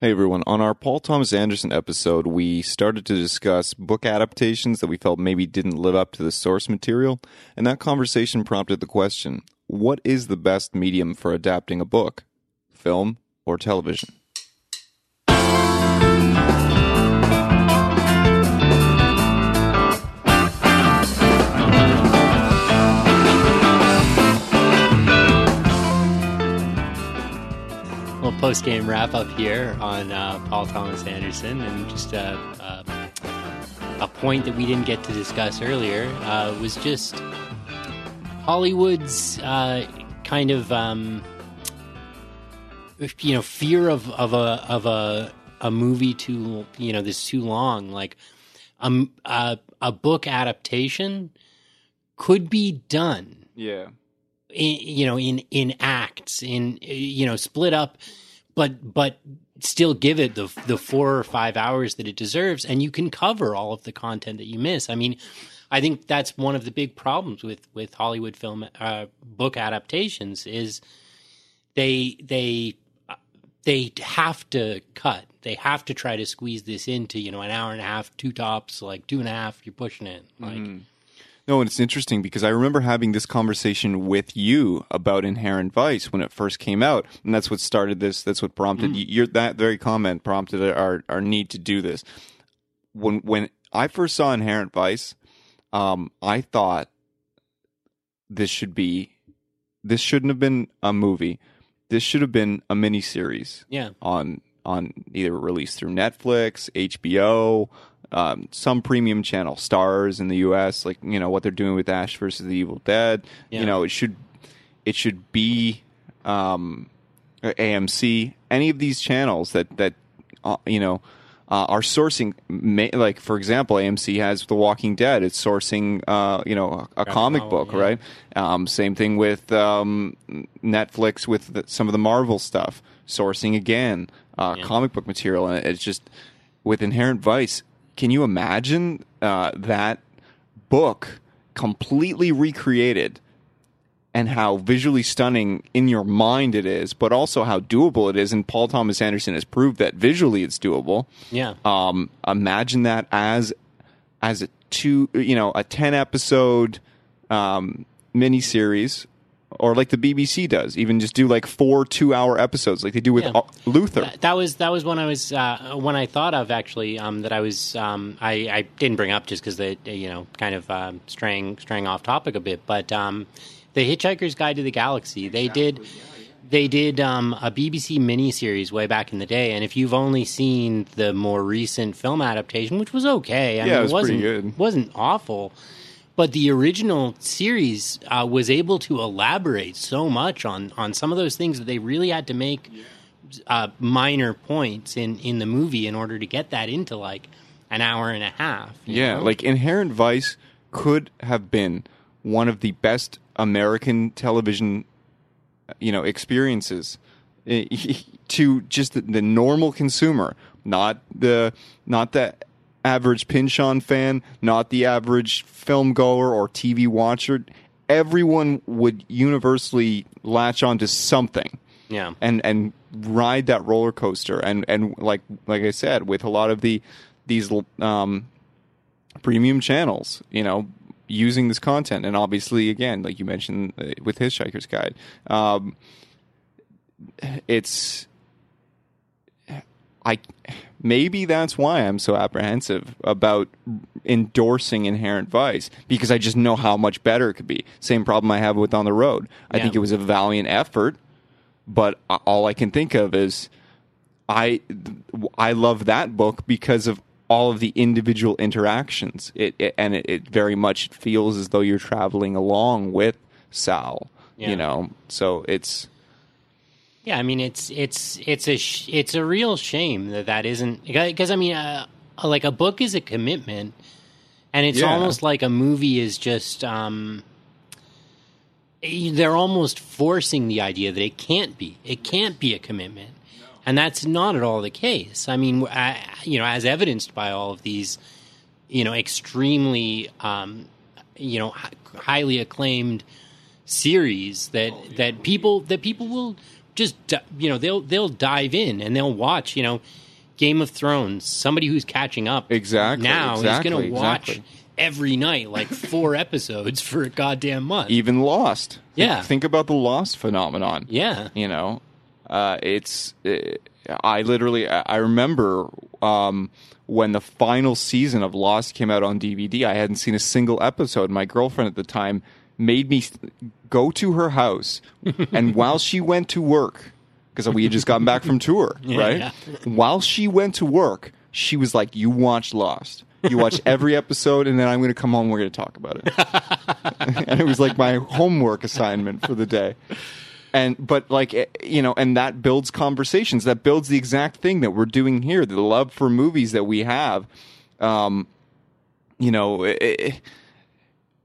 Hey everyone, on our Paul Thomas Anderson episode, we started to discuss book adaptations that we felt maybe didn't live up to the source material, and that conversation prompted the question what is the best medium for adapting a book? Film or television? Post game wrap up here on uh, Paul Thomas Anderson, and just a, a, a, point that we didn't get to discuss earlier uh, was just Hollywood's uh, kind of um, you know fear of of a of a a movie too you know this too long like um, a a book adaptation could be done Yeah. in, you know in in acts in you know split up but but still give it the the 4 or 5 hours that it deserves and you can cover all of the content that you miss. I mean i think that's one of the big problems with with hollywood film uh, book adaptations is they they they have to cut. They have to try to squeeze this into you know an hour and a half two tops like two and a half you're pushing it. Like No, and it's interesting because I remember having this conversation with you about Inherent Vice when it first came out, and that's what started this. That's what prompted your that very comment prompted our our need to do this. When when I first saw Inherent Vice, um, I thought this should be this shouldn't have been a movie. This should have been a mini series yeah on on either released through Netflix, HBO, um, some premium channel, Starz in the U.S. Like you know what they're doing with Ash versus the Evil Dead. Yeah. You know it should it should be um, AMC. Any of these channels that that uh, you know. Uh, are sourcing like for example AMC has The Walking Dead it's sourcing uh, you know a, a comic novel, book yeah. right um, same thing with um, Netflix with the, some of the Marvel stuff, sourcing again uh, Yeah. comic book material, and it's just with Inherent Vice. Can you imagine uh, that book completely recreated? And how visually stunning in your mind it is, but also how doable it is. And Paul Thomas Anderson has proved that visually it's doable yeah um, imagine that as as a two you know a 10 episode um, miniseries or like the bbc does even just do like four two hour episodes like they do with Yeah. luther That- that was that was when I was uh, when I thought of actually um, that I was um, I, I didn't bring up just because they you know kind of um, straying straying off topic a bit, but um, the Hitchhiker's Guide to the Galaxy they did they did um, a BBC miniseries way back in the day, and if you've only seen the more recent film adaptation, which was okay, I Yeah, mean, it was wasn't pretty good. wasn't awful. But the original series uh, was able to elaborate so much on, on some of those things that they really had to make uh, minor points in, in the movie in order to get that into like an hour and a half. yeah know? like inherent vice could have been one of the best american television you know experiences eh, to just the, the normal consumer not the not the average Pynchon fan not the average film goer or tv watcher everyone would universally latch onto something yeah, and and ride that roller coaster. And and like like I said with a lot of the these um premium channels you know using this content. And obviously again like you mentioned uh, with Hitchhiker's Guide um it's I maybe that's why I'm so apprehensive about endorsing Inherent Vice because I just know how much better it could be. Same problem I have with On the Road. I Yeah. think it was a valiant effort, but all I can think of is I I love that book because of all of the individual interactions. It, it and it, it very much feels as though you're traveling along with Sal. Yeah. You know, so it's yeah. I mean, it's it's it's a sh- it's a real shame that that isn't because I mean, uh, like a book is a commitment, and it's Yeah. almost like a movie is just. Um, they're almost forcing the idea that it can't be. It can't be a commitment, and that's not at all the case. I mean, uh, you know, as evidenced by all of these, you know, extremely, um, you know, hi- highly acclaimed series that that people that people will just you know they'll they'll dive in and they'll watch you know Game of Thrones. Somebody who's catching up Exactly, now exactly, is going to watch exactly. every night like four episodes for a goddamn month. Even Lost. Yeah. Think about the Lost phenomenon. yeah, you know uh, it's uh, i literally i I remember um, when the final season of lost came out on dvd i hadn't seen a single episode my girlfriend at the time made me go to her house and while she went to work because we had just gotten back from tour right? yeah. while she went to work she was like you watch lost. You watch every episode and then i'm going to come home we're going to talk about it. And it was like my homework assignment for the day. And but like eh, you know and that builds conversations. That builds the exact thing that we're doing here the love for movies that we have. Um you know eh, eh,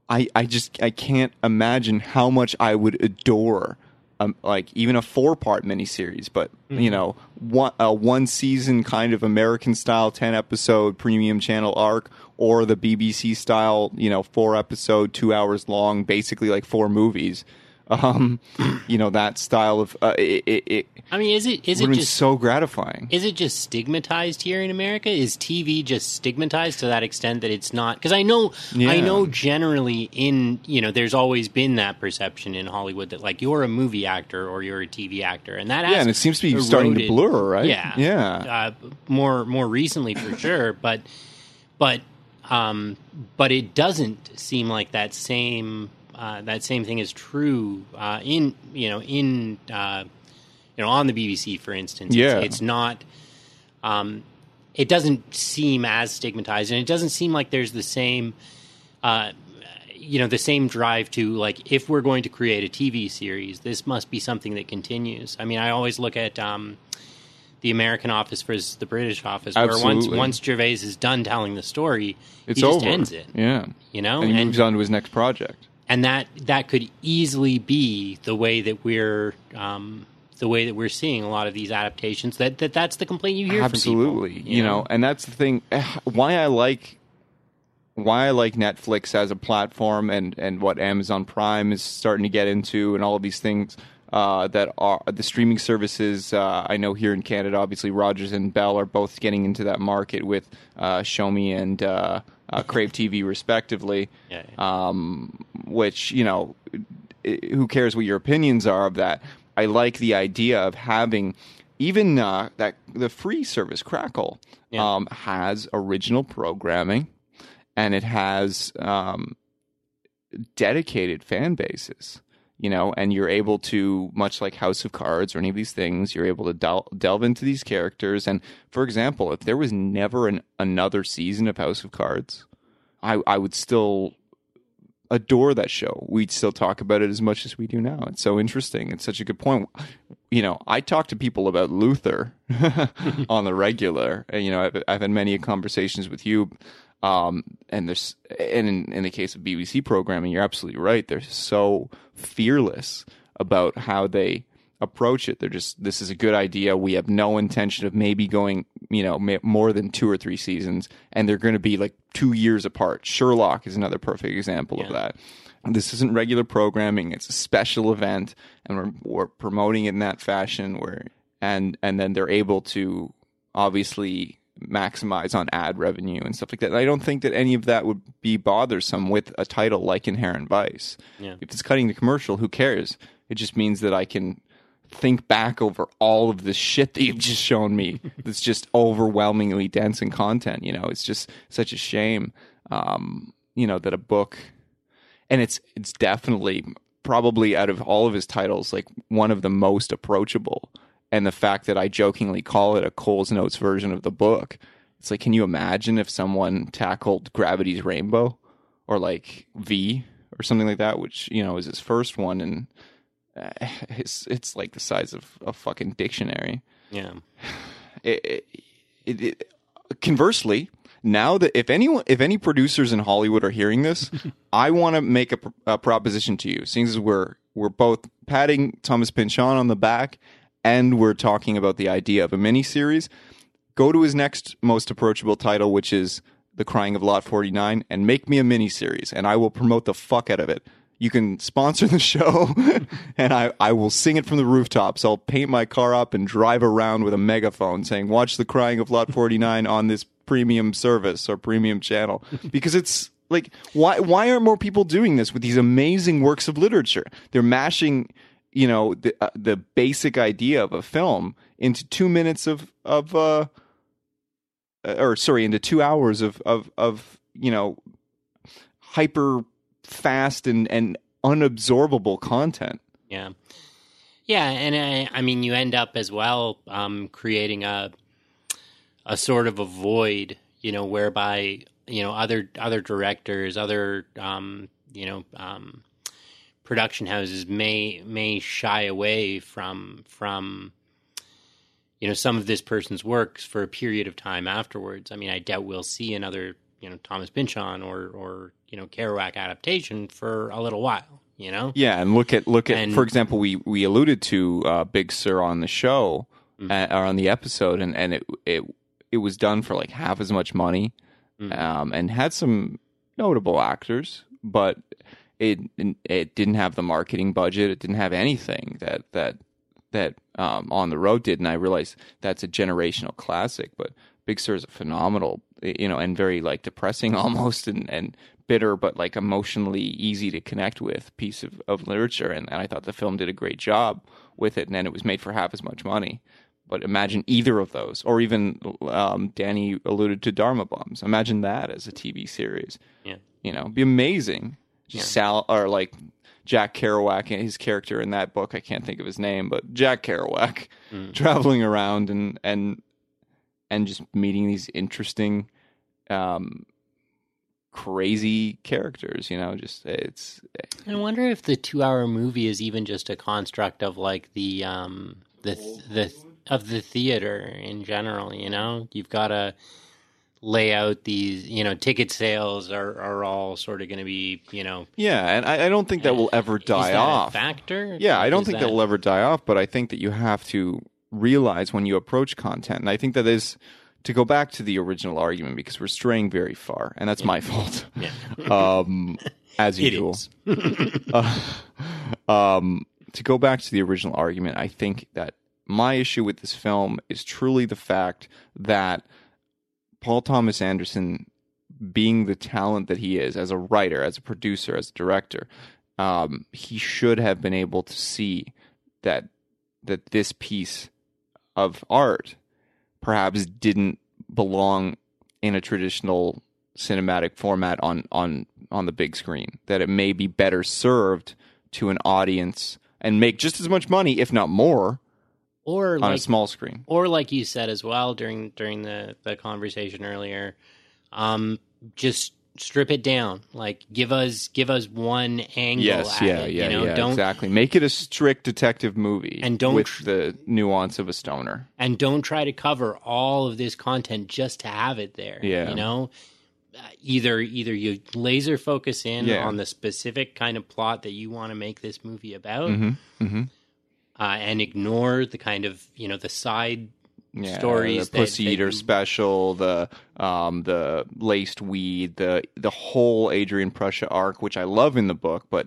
i i just i can't imagine how much i would adore um, like even a four part miniseries, but you know, one a one season kind of American style ten episode premium channel arc, or the BBC style, you know, four episode, two hours long, basically like four movies. Um, you know that style of uh, it. it, it I mean, is it is it just so gratifying. is it just stigmatized here in America? Is TV just stigmatized to that extent that it's not? Because I know, I know generally in you know, there's always been that perception in Hollywood that like you're a movie actor or you're a TV actor, and that yeah, and it seems to be starting to blur, right? Yeah, yeah. Uh, more more recently for sure, but but um, but it doesn't seem like that same uh, that same thing is true uh, in you know in uh, you know on the BBC for instance. Yeah. it's, it's not. Um, it doesn't seem as stigmatized, and it doesn't seem like there's the same. Uh, you know the same drive to like if we're going to create a TV series, this must be something that continues. I mean, I always look at um, the American office versus the British office, where once once Gervais is done telling the story, it's he just over. ends it. Yeah, You know, and he and moves on to his next project. And that that could easily be the way that we're um, the way that we're seeing a lot of these adaptations. That, that that's the complaint you hear absolutely from people. you know and that's the thing eh, why i like why i like netflix as a platform and and what amazon prime is starting to get into and all of these things uh, that are the streaming services uh, I know here in Canada, obviously Rogers and Bell are both getting into that market with uh, Shomi and uh, Crave TV, respectively. Yeah, Um, which you know, i- who cares what your opinions are of that? I like the idea of having even uh, that the free service Crackle Yeah. um, has original programming, and it has um, dedicated fan bases. You know, and you're able to, much like House of Cards or any of these things, you're able to del- delve into these characters. And for example, if there was never an, another season of House of Cards, I, I would still adore that show. We'd still talk about it as much as we do now. It's so interesting. It's such a good point. You know, I talk to people about Luther on the regular. And, you know, I've, I've had many conversations with you. Um, and there's, and in, in the case of BBC programming, you're absolutely right. They're so fearless about how they approach it. They're just, this is a good idea. We have no intention of maybe going, you know, more than two or three seasons, and they're going to be like two years apart. Sherlock is another perfect example of that. This isn't regular programming; it's a special event, and we're, we're promoting it in that fashion. Where and and then they're able to obviously maximize on ad revenue and stuff like that. And I don't think that any of that would be bothersome with a title like Inherent Vice. Yeah. If it's cutting the commercial, who cares? It just means that I can think back over all of this shit that you've just shown me that's just overwhelmingly dense in content. You know, it's just such a shame, um, you know, that a book, and it's it's definitely probably out of all of his titles, like one of the most approachable. And the fact that I jokingly call it a Cole's Notes version of the book, it's like, can you imagine if someone tackled Gravity's Rainbow or like V or something like that, which you know is his first one, and it's it's like the size of a fucking dictionary Yeah, it, it, it, conversely, now that if anyone, if any producers in Hollywood are hearing this, I want to make a, pr- a proposition to you. Seeing as we're we're both patting Thomas Pynchon on the back, and we're talking about the idea of a miniseries, go to his next most approachable title, which is The Crying of Lot Forty Nine, and make me a miniseries, and I will promote the fuck out of it. You can sponsor the show and I, I will sing it from the rooftops. I'll paint my car up and drive around with a megaphone saying, watch the crying of Lot 49 on this premium service or premium channel. Because it's like, why, why aren't more people doing this with these amazing works of literature? They're mashing, you know, the, uh, the basic idea of a film into two minutes of, of, uh, or sorry, into two hours of, of, of, you know, hyper fast and, and unabsorbable content. Yeah. Yeah, and I, I mean, you end up as well um, creating a a sort of a void, you know, whereby you know other other directors, other um, you know um, production houses may may shy away from from you know some of this person's works for a period of time afterwards. I mean, I doubt we'll see another you know Thomas Pynchon or or you know Kerouac adaptation for a little while. You know, Yeah, and look at look at And- for example, we we alluded to uh, Big Sur on the show Mm. uh, or on the episode, and and it it it was done for like half as much money, Mm. um, and had some notable actors, but it it didn't have the marketing budget. It didn't have anything that that that um, on the road did, and I realized that's a generational classic. But Big Sur is a phenomenal, you know, and very like depressing almost, and and bitter, but like emotionally easy to connect with piece of, of literature. And, and I thought the film did a great job with it, and then it was made for half as much money. But imagine either of those, or even um, Danny alluded to Dharma Bums. Imagine that as a TV series. Yeah. You know, it'd be amazing. Just Sal or like Jack Kerouac and his character in that book. I can't think of his name, but Jack Kerouac traveling around and and and just meeting these interesting, um, crazy characters. You know, just it's I wonder if the two-hour movie is even just a construct of like the um the the of the theater in general. You know, you've got to lay out these. You know, ticket sales are are all sort of going to be. You know, yeah, and I, I don't think that will ever is die off. a factor? Yeah, I don't Is think that- that will ever die off, but I think that you have to realize when you approach content, and I think that is to go back to the original argument because we're straying very far, and that's my fault. Yeah. um, as usual. Uh, um, to go back to the original argument, I think that my issue with this film is truly the fact that Paul Thomas Anderson, being the talent that he is as a writer, as a producer, as a director, um, he should have been able to see that that this piece of art perhaps didn't belong in a traditional cinematic format on on on the big screen that it may be better served to an audience and make just as much money if not more Or on like a small screen. or like you said as well during during the the conversation earlier um just strip it down. Like give us give us one angle yes at yeah it, yeah you know? yeah don't exactly. Make it a strict detective movie And don't with tr- the nuance of a stoner. And don't try to cover all of this content just to have it there Yeah. you know? Uh, either either you laser focus in Yeah. on the specific kind of plot that you want to make this movie about hmm hmm uh, and ignore the kind of you know the side yeah, stories the pussy eater special, the um, the laced weed, the the whole Adrian Prussia arc, which I love in the book, but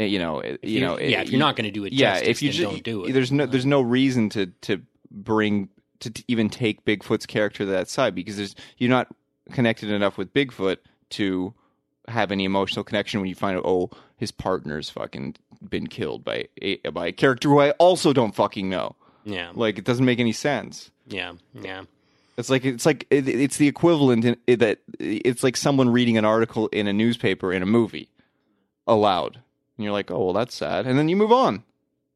eh, you know, it- you, you- know, yeah it- if you're not going to do it yeah, if you then ju- don't do it there's no there's no reason to to bring to t- even take Bigfoot's character to that side because there's you're not connected enough with Bigfoot to have any emotional connection when you find out oh his partner's fucking been killed by a, by a character who I also don't fucking know. Yeah Like it doesn't make any sense. yeah yeah It's like it's like it, it's the equivalent in, it, that it's like someone reading an article in a newspaper in a movie aloud, and you're like, oh well, that's sad, and then you move on.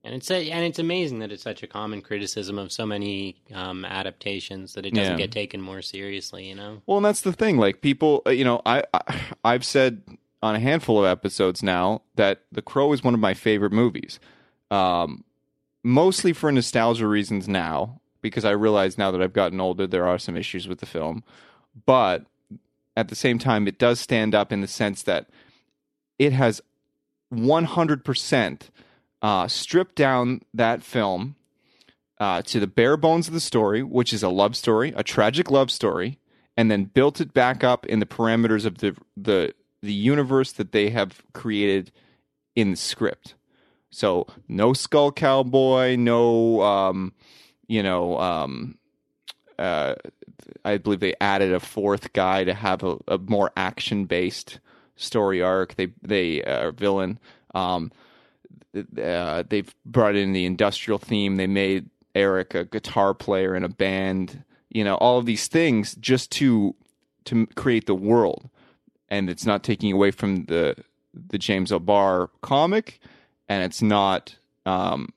And it's a, and it's amazing that it's such a common criticism of so many um, adaptations that it doesn't Yeah. get taken more seriously. You know, Well, and that's the thing. Like people, uh, you know, I, I I've said on a handful of episodes now that The Crow is one of my favorite movies. Um, mostly for nostalgia reasons now, because I realize now that I've gotten older, there are some issues with the film. But at the same time, it does stand up in the sense that it has 100% uh, stripped down that film uh, to the bare bones of the story, which is a love story, a tragic love story, and then built it back up in the parameters of the the the universe that they have created in the script. So no skull cowboy, no um, you know, um, uh, I believe they added a fourth guy to have a, a more action based story arc. They they uh, villain. Um, uh, they've brought in the industrial theme. They made Eric a guitar player in a band. You know, all of these things just to to create the world, and it's not taking away from the the James O'Barr comic, and it's not um,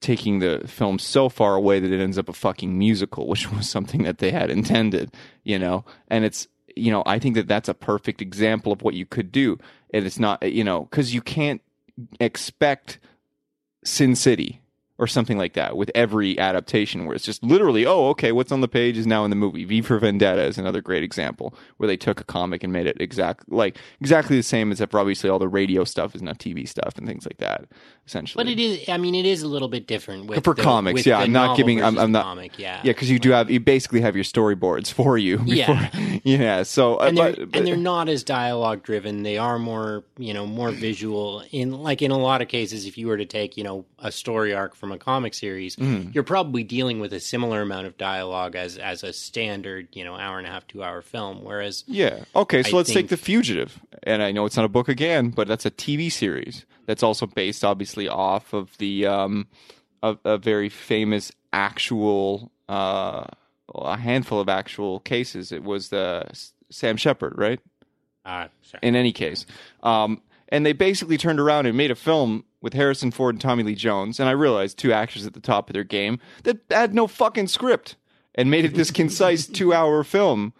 taking the film so far away that it ends up a fucking musical, which was something that they had intended, you know. And it's you know, I think that that's a perfect example of what you could do, and it's not you know because you can't expect Sin City or something like that with every adaptation where it's just literally oh okay what's on the page is now in the movie v for vendetta is another great example where they took a comic and made it exact like exactly the same except for obviously all the radio stuff is now tv stuff and things like that essentially But it is. I mean, it is a little bit different with For the- comics, yeah, I'm not giving- I'm- I'm not- Comic, yeah, yeah because you do have you basically have your storyboards for you before, Yeah. yeah so uh, and they're but- but- and they're not as dialogue driven. They are more you know more visual. In like in a lot of cases, if you were to take you know a story arc from a comic series, Mm-hmm. you're probably dealing with a similar amount of dialogue as as a standard you know hour and a half two hour film. Whereas Yeah. Okay, so I let's take The Fugitive. And I know it's not a book again, but that's a TV series that's also based obviously off of the um a, a very famous actual uh a handful of actual cases. It was the Sam Sheppard, right? uh, sorry. in any case. Um, and they basically turned around and made a film with Harrison Ford and Tommy Lee Jones. And I realized two actors at the top of their game that had no fucking script and made it this concise two hour film,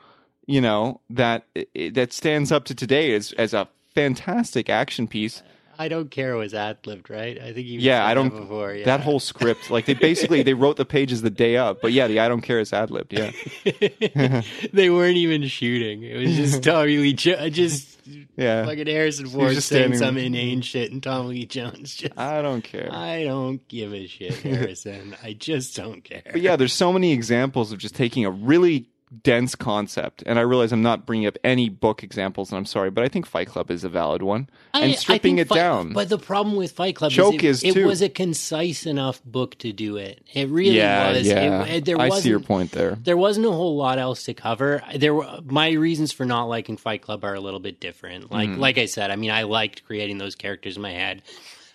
you know, that that stands up to today as, as a fantastic action piece. I don't care was ad libbed, right? I think you Yeah, I don't. before. Yeah. That whole script, like they basically they wrote the pages the day up, but yeah, the I don't care is ad libbed. Yeah, they weren't even shooting. It was just Tommy Lee Jones, just yeah. fucking Harrison Ford saying some there. inane shit, and Tommy Lee Jones just. I don't care. I don't give a shit, Harrison. I just don't care. But yeah, there's so many examples of just taking a really dense concept, and I realize I'm not bringing up any book examples, and I'm sorry, but I think Fight Club is a valid one, I- and stripping it Fight- down. But the problem with Fight Club Choke is is it, it was a concise enough book to do it. It really yeah, was. yeah, It, it- there I see your point there. There wasn't a whole lot else to cover. There were my reasons for not liking Fight Club are a little bit different. Like Mm. like I said, I mean, I liked creating those characters in my head.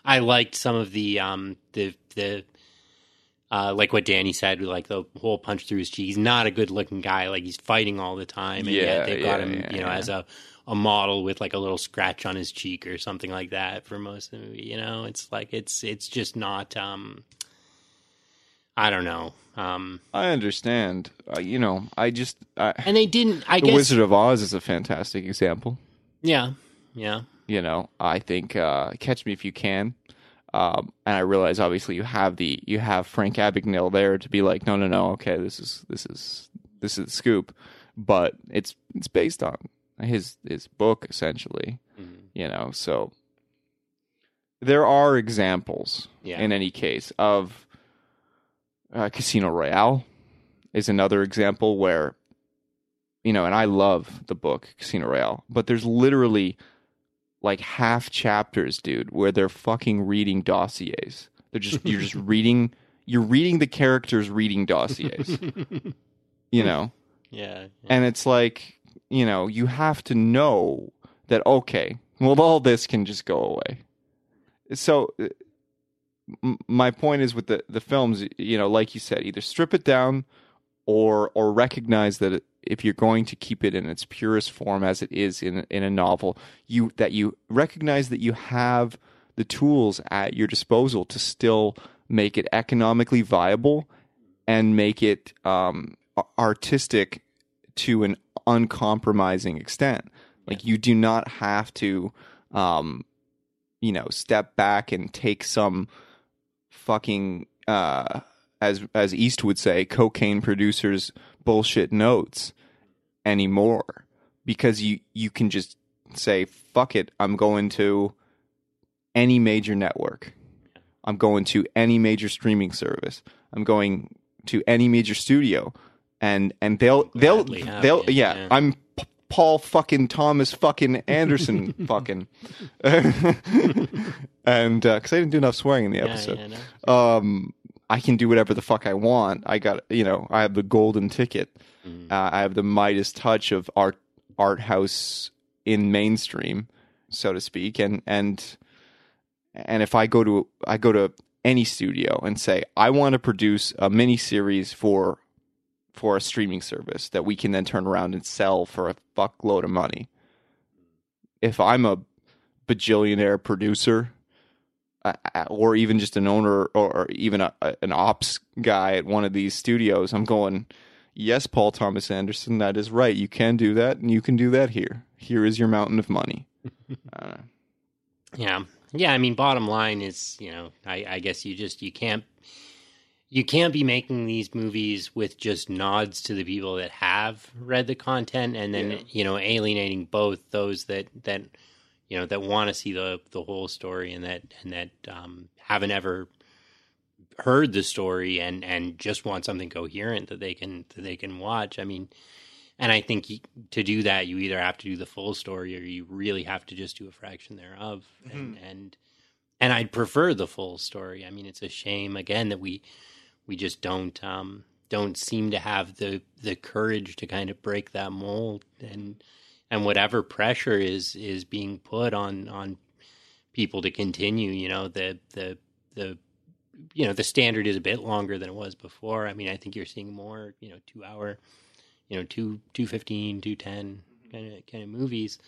I liked some of the um the the uh, like what Danny said, like the whole punch through his cheek. He's not a good looking guy. Like he's fighting all the time, and Yeah, yet they've got him, yeah, you know, yeah. as a a model with like a little scratch on his cheek or something like that for most of the movie. You know, it's like it's it's just not. um I don't know. Um I understand. Uh, you know, I just I, And they didn't. I the guess. Wizard of Oz is a fantastic example. yeah, yeah. You know, I think uh, Catch Me If You Can. Um, and I realize obviously you have the you have Frank Abagnale there to be like, no, no, no, okay, this is this is this is the scoop, but it's it's based on his his book essentially, Mhm. you know. So there are examples Yeah. in any case of uh, Casino Royale is another example where you know, and I love the book Casino Royale, but there's literally like half chapters, dude, where they're fucking reading dossiers. They're just you're just reading you're reading the characters reading dossiers. you know? Yeah, yeah. And it's like, you know, you have to know that okay, well all this can just go away. So uh, my point is with the the films, you know, like you said, either strip it down or or recognize that if you're going to keep it in its purest form as it is in in a novel, you that you recognize that you have the tools at your disposal to still make it economically viable and make it um, artistic to an uncompromising extent. Like you do not have to, um, you know, step back and take some fucking uh, as as East would say, cocaine producers bullshit notes anymore because you you can just say fuck it, I'm going to any major network. I'm going to any major streaming service. I'm going to any major studio and and they'll they'll Gladly have they'll yeah, yeah. I'm p- Paul fucking Thomas fucking Anderson fucking, and because I didn't do enough swearing in the Yeah, episode, yeah, no. um, I can do whatever the fuck I want. I got you know I have the golden ticket. Mhm. Uh, I have the Midas touch of art art house in mainstream, so to speak, and and and if I go to I go to any studio and say I want to produce a mini series for for a streaming service that we can then turn around and sell for a fuckload of money. If I'm a bajillionaire producer, uh, or even just an owner, or, even a, a- an ops guy at one of these studios, I'm going, yes, Paul Thomas Anderson, that is right. You can do that, and you can do that here. Here is your mountain of money. I. Yeah. Yeah, I mean bottom line is, you know, I, I guess you just you can't you can't be making these movies with just nods to the people that have read the content and then, Yeah. you know, alienating both those that that you know, that want to see the the whole story and that and that um haven't ever heard the story and and just want something coherent that they can that they can watch. I mean, and I think you, to do that, you either have to do the full story or you really have to just do a fraction thereof. And and and I'd prefer the full story. I mean, it's a shame again that we we just don't um don't seem to have the the courage to kind of break that mold and and whatever pressure is is being put on on people to continue you know the the the you know the standard is a bit longer than it was before. I mean i think you're seeing more you know two hour you know two two fifteen two ten kind of kind of movies.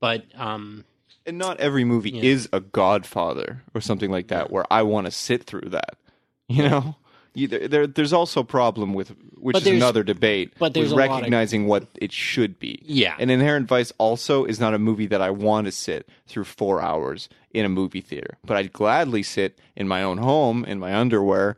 But um And not every movie Yeah. is a Godfather or something like that, where I want to sit through that. You know, you, there, there, there's also a problem with which But is another debate. but there's with a of- recognizing what it should be. yeah And Inherent Vice also is not a movie that I want to sit through four hours in a movie theater, but I'd gladly sit in my own home in my underwear.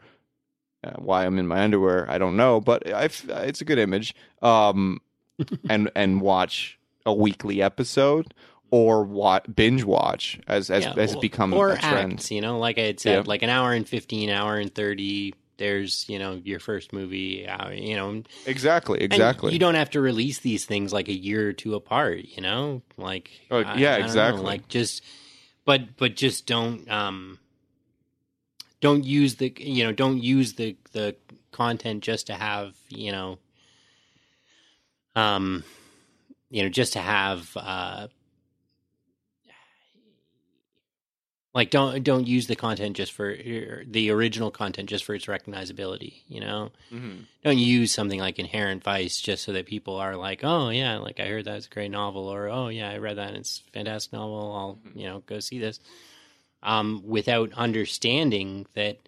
Uh, why I'm in my underwear, I don't know, but I've, it's a good image. Um, and and watch a weekly episode or wa binge watch as as, Yeah, as or- become or a trend. acts, you know, like I had said, Yeah. like an hour and fifteen, hour and thirty. There's, you know, your first movie, uh, you know, Exactly, exactly. you don't have to release these things like a year or two apart, you know, like Oh, I- yeah, I don't know, exactly. like just, but but just don't um, don't use the you know don't use the the content just to have you know, um, you know, just to have uh like don't don't use the content just for the original content just for its recognizability you know Mhm. don't use something like inherent vice just so that people are like oh yeah like i heard that's a great novel or oh yeah i read that and it's a fantastic novel i'll you know go see this um without understanding that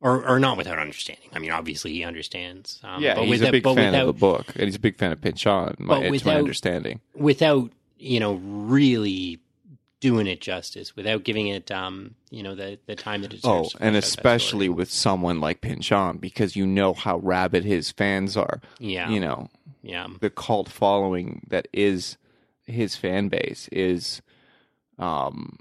or or not without understanding i mean obviously he understands um, yeah, but he's without, a big fan without, of the book, and he's a big fan of Pynchon. My, But it's my without- understanding. without you know really doing it justice without giving it um you know the the time that it Oh, deserves to and flesh out that especially with someone like Pynchon, because you know how rabid his fans are. yeah You know, yeah the cult following that is his fan base is um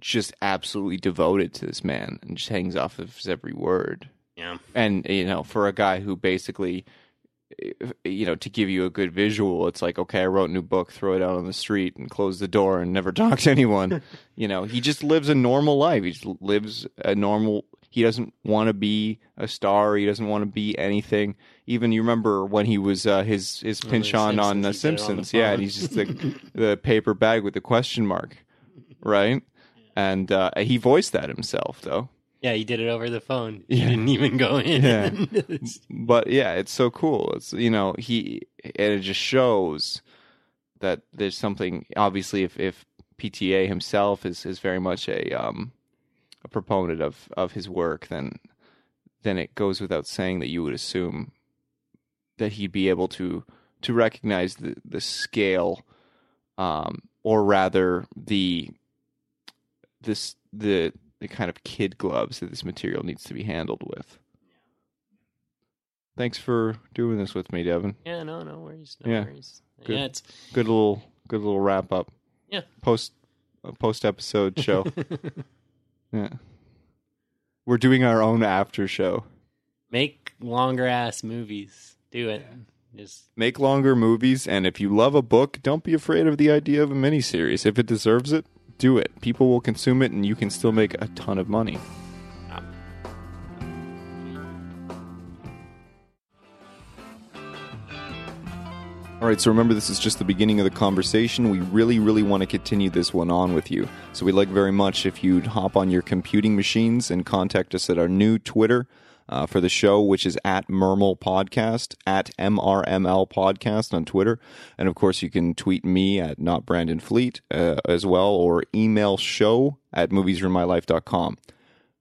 just absolutely devoted to this man and just hangs off of his every word. yeah And you know, for a guy who basically you know, to give you a good visual, it's like, okay, I wrote a new book, throw it out on the street and close the door and never talk to anyone. you know, he just lives a normal life. He just lives a normal he doesn't want to be a star. He doesn't want to be anything. Even you remember when he was uh, his his Oh, Pynchon on The Simpsons, Simpsons, he did it on the yeah, and he's just the the paper bag with the question mark, right? And uh, he voiced that himself, though. Yeah he did it over the phone Yeah. he didn't even go in Yeah. But yeah, it's so cool. It's you know he and it just shows that there's something. Obviously, if if PTA himself is is very much a um a proponent of of his work, then then it goes without saying that you would assume that he'd be able to to recognize the the scale, um, or rather the this the the kind of kid gloves that this material needs to be handled with. Thanks for doing this with me, Devin. yeah no no worries no Yeah. worries Good. yeah it's Good little good little wrap up. Yeah. Post uh, post episode show. yeah. We're doing our own after show. make longer ass movies do it. Just Make longer movies, and if you love a book, don't be afraid of the idea of a miniseries. If it deserves it, do it. People will consume it, and you can still make a ton of money. All right, so remember, this is just the beginning of the conversation. We really, really want to continue this one on with you. So we'd like very much if you'd hop on your computing machines and contact us at our new Twitter uh, for the show, which is at Mermel Podcast, at MRML Podcast on Twitter. And of course, you can tweet me at not Brandon Fleet uh, as well, or email show at moviesrunmylife.com.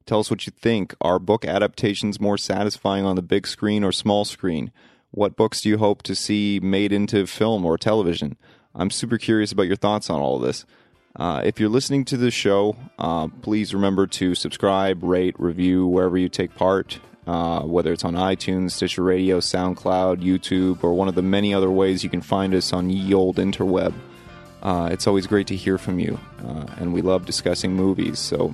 Tell us what you think. Are book adaptations more satisfying on the big screen or small screen? What books do you hope to see made into film or television? I'm super curious about your thoughts on all of this. Uh, if you're listening to the show, uh, please remember to subscribe, rate, review wherever you take part, uh, whether it's on iTunes, Stitcher Radio, SoundCloud, YouTube, or one of the many other ways you can find us on ye old interweb. Uh, it's always great to hear from you, uh, and we love discussing movies. So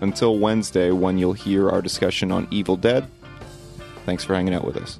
until Wednesday, when you'll hear our discussion on Evil Dead, thanks for hanging out with us.